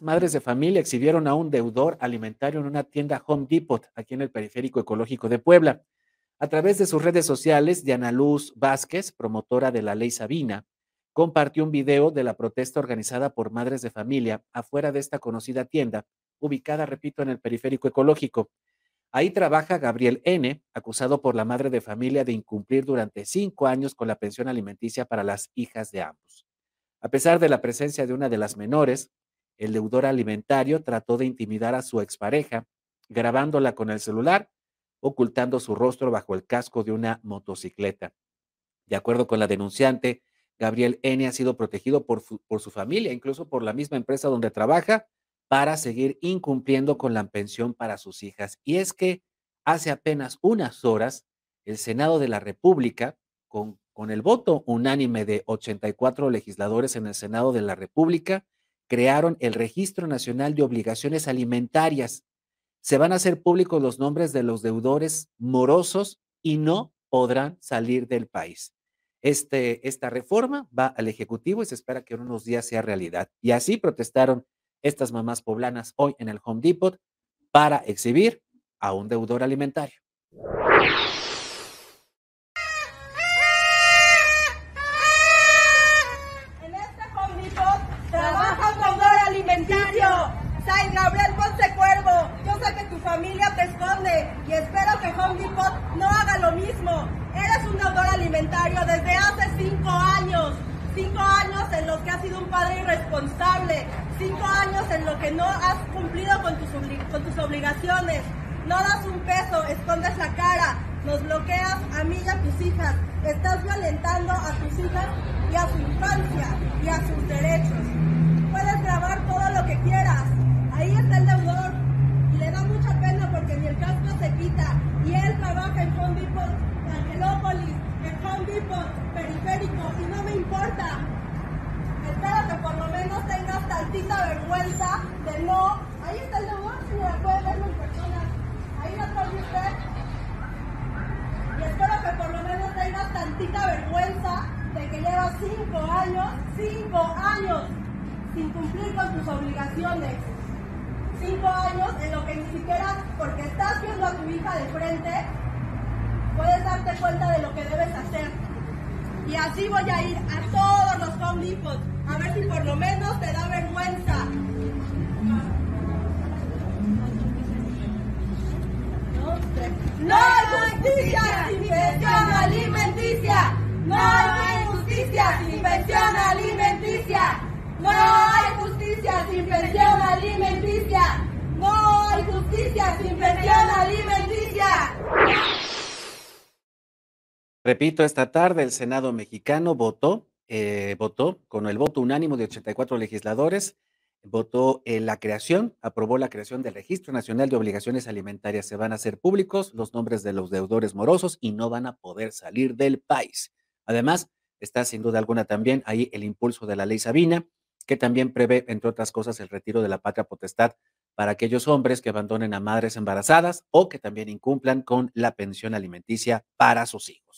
Madres de familia exhibieron a un deudor alimentario en una tienda Home Depot, aquí en el periférico ecológico de Puebla. A través de sus redes sociales, Diana Luz Vázquez, promotora de la ley Sabina, compartió un video de la protesta organizada por madres de familia afuera de esta conocida tienda, ubicada, repito, en el periférico ecológico. Ahí trabaja Gabriel N., acusado por la madre de familia de incumplir durante cinco años con la pensión alimenticia para las hijas de ambos. A pesar de la presencia de una de las menores, el deudor alimentario trató de intimidar a su expareja, grabándola con el celular, ocultando su rostro bajo el casco de una motocicleta. De acuerdo con la denunciante, Gabriel N. ha sido protegido por, su familia, incluso por la misma empresa donde trabaja, para seguir incumpliendo con la pensión para sus hijas. Y es que hace apenas unas horas, el Senado de la República, con con el voto unánime de 84 legisladores en el Senado de la República, crearon el Registro Nacional de Obligaciones Alimentarias. Se van a hacer públicos los nombres de los deudores morosos y no podrán salir del país. Este, esta reforma va al Ejecutivo y se espera que en unos días sea realidad. Y así protestaron estas mamás poblanas hoy en el Home Depot para exhibir a un deudor alimentario. Espero que Home Depot no haga lo mismo. Eres un deudor alimentario desde hace cinco años. Cinco años en los que has sido un padre irresponsable. Cinco años en los que no has cumplido con tus, con tus obligaciones. No das un peso, escondes la cara, nos bloqueas a mí y a tus hijas. Estás violentando a tus hijas y a su infancia y a sus derechos. Puedes grabar todo lo que quieras, Ahí está el deudor y le da mucha pena porque ni el casco se quita y él trabaja en Home Depot, Angelópolis, periférico y no me importa. Espero que por lo menos tengas tantita vergüenza de no. Ahí está el deudor, señora, puede verlo en persona. Ahí lo trae usted. Y espero que por lo menos tengas tantita vergüenza de que llevas cinco años, cinco años sin cumplir con tus obligaciones cinco años en lo que ni siquiera, porque estás viendo a tu hija de frente, puedes darte cuenta de lo que debes hacer. Y así voy a ir a todos los Depot, a ver si por lo menos te da vergüenza. No hay justicia sin pensión alimenticia. No hay justicia sin pensión alimenticia. No hay justicia sin pensión alimenticia. No hay justicia sin pensión alimenticia. Repito, esta tarde el Senado mexicano votó, eh, votó con el voto unánimo de 84 legisladores, votó en la creación, aprobó la creación del Registro Nacional de Obligaciones Alimentarias. Se van a hacer públicos los nombres de los deudores morosos y no van a poder salir del país. Además, está sin duda alguna también ahí el impulso de la ley Sabina, que también prevé, entre otras cosas, el retiro de la patria potestad para aquellos hombres que abandonen a madres embarazadas o que también incumplan con la pensión alimenticia para sus hijos.